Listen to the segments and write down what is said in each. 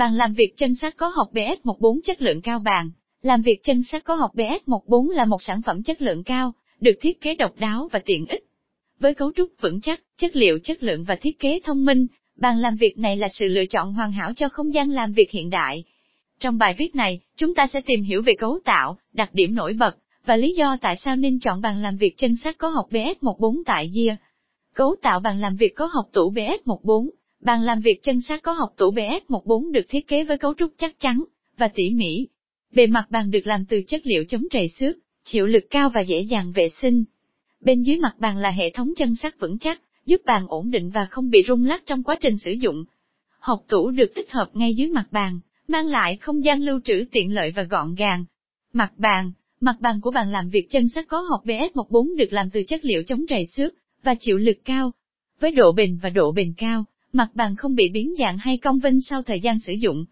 Bàn làm việc chân sắt có học BS14 chất lượng cao bàn. Làm việc chân sắt có học BS14 là một sản phẩm chất lượng cao, được thiết kế độc đáo và tiện ích. Với cấu trúc vững chắc, chất liệu chất lượng và thiết kế thông minh, bàn làm việc này là sự lựa chọn hoàn hảo cho không gian làm việc hiện đại. Trong bài viết này, chúng ta sẽ tìm hiểu về cấu tạo, đặc điểm nổi bật, và lý do tại sao nên chọn bàn làm việc chân sắt có học BS14 tại Gia. Cấu tạo bàn làm việc có học tủ BS14 Bàn làm việc chân sắt có học tủ BS14 được thiết kế với cấu trúc chắc chắn và tỉ mỉ. Bề mặt bàn được làm từ chất liệu chống trầy xước, chịu lực cao và dễ dàng vệ sinh. Bên dưới mặt bàn là hệ thống chân sắt vững chắc, giúp bàn ổn định và không bị rung lắc trong quá trình sử dụng. Học tủ được tích hợp ngay dưới mặt bàn, mang lại không gian lưu trữ tiện lợi và gọn gàng. Mặt bàn, mặt bàn của bàn làm việc chân sắt có học BS14 được làm từ chất liệu chống trầy xước và chịu lực cao. Với độ bền và độ bền cao, mặt bàn không bị biến dạng hay cong vinh sau thời gian sử dụng.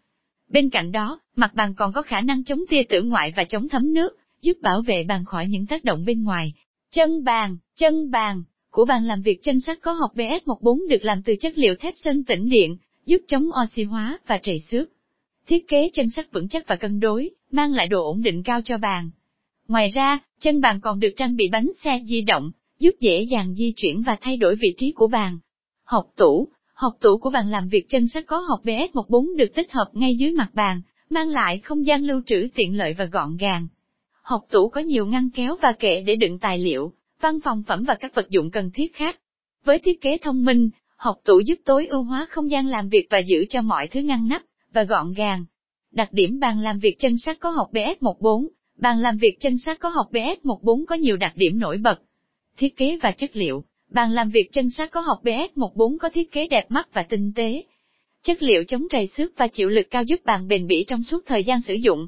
Bên cạnh đó, mặt bàn còn có khả năng chống tia tử ngoại và chống thấm nước, giúp bảo vệ bàn khỏi những tác động bên ngoài. Chân bàn, chân bàn của bàn làm việc chân sắt có học BS14 được làm từ chất liệu thép sơn tĩnh điện, giúp chống oxy hóa và trầy xước. Thiết kế chân sắt vững chắc và cân đối, mang lại độ ổn định cao cho bàn. Ngoài ra, chân bàn còn được trang bị bánh xe di động, giúp dễ dàng di chuyển và thay đổi vị trí của bàn. Học tủ, Học tủ của bàn làm việc chân sắt có học BS14 được tích hợp ngay dưới mặt bàn, mang lại không gian lưu trữ tiện lợi và gọn gàng. Học tủ có nhiều ngăn kéo và kệ để đựng tài liệu, văn phòng phẩm và các vật dụng cần thiết khác. Với thiết kế thông minh, học tủ giúp tối ưu hóa không gian làm việc và giữ cho mọi thứ ngăn nắp và gọn gàng. Đặc điểm bàn làm việc chân sắt có học BS14, bàn làm việc chân sắt có học BS14 có nhiều đặc điểm nổi bật. Thiết kế và chất liệu Bàn làm việc chân sát có học BS14 có thiết kế đẹp mắt và tinh tế. Chất liệu chống trầy xước và chịu lực cao giúp bàn bền bỉ trong suốt thời gian sử dụng.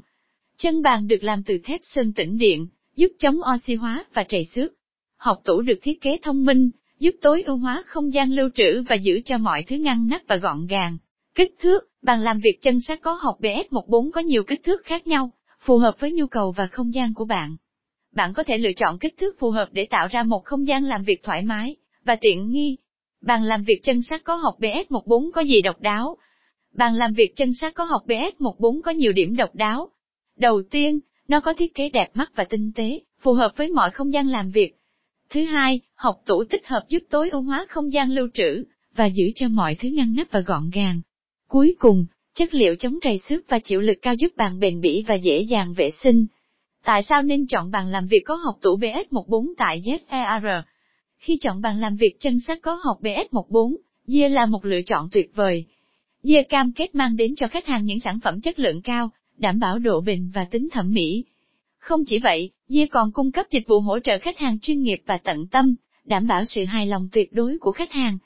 Chân bàn được làm từ thép sơn tĩnh điện, giúp chống oxy hóa và trầy xước. Học tủ được thiết kế thông minh, giúp tối ưu hóa không gian lưu trữ và giữ cho mọi thứ ngăn nắp và gọn gàng. Kích thước, bàn làm việc chân sát có học BS14 có nhiều kích thước khác nhau, phù hợp với nhu cầu và không gian của bạn bạn có thể lựa chọn kích thước phù hợp để tạo ra một không gian làm việc thoải mái và tiện nghi. Bàn làm việc chân sắt có học BS14 có gì độc đáo? Bàn làm việc chân sắt có học BS14 có nhiều điểm độc đáo. Đầu tiên, nó có thiết kế đẹp mắt và tinh tế, phù hợp với mọi không gian làm việc. Thứ hai, học tủ tích hợp giúp tối ưu hóa không gian lưu trữ, và giữ cho mọi thứ ngăn nắp và gọn gàng. Cuối cùng, chất liệu chống trầy xước và chịu lực cao giúp bàn bền bỉ và dễ dàng vệ sinh. Tại sao nên chọn bàn làm việc có học tủ BS14 tại ZEAR? Khi chọn bàn làm việc chân sắt có học BS14, Gia là một lựa chọn tuyệt vời. Gia cam kết mang đến cho khách hàng những sản phẩm chất lượng cao, đảm bảo độ bền và tính thẩm mỹ. Không chỉ vậy, Gia còn cung cấp dịch vụ hỗ trợ khách hàng chuyên nghiệp và tận tâm, đảm bảo sự hài lòng tuyệt đối của khách hàng,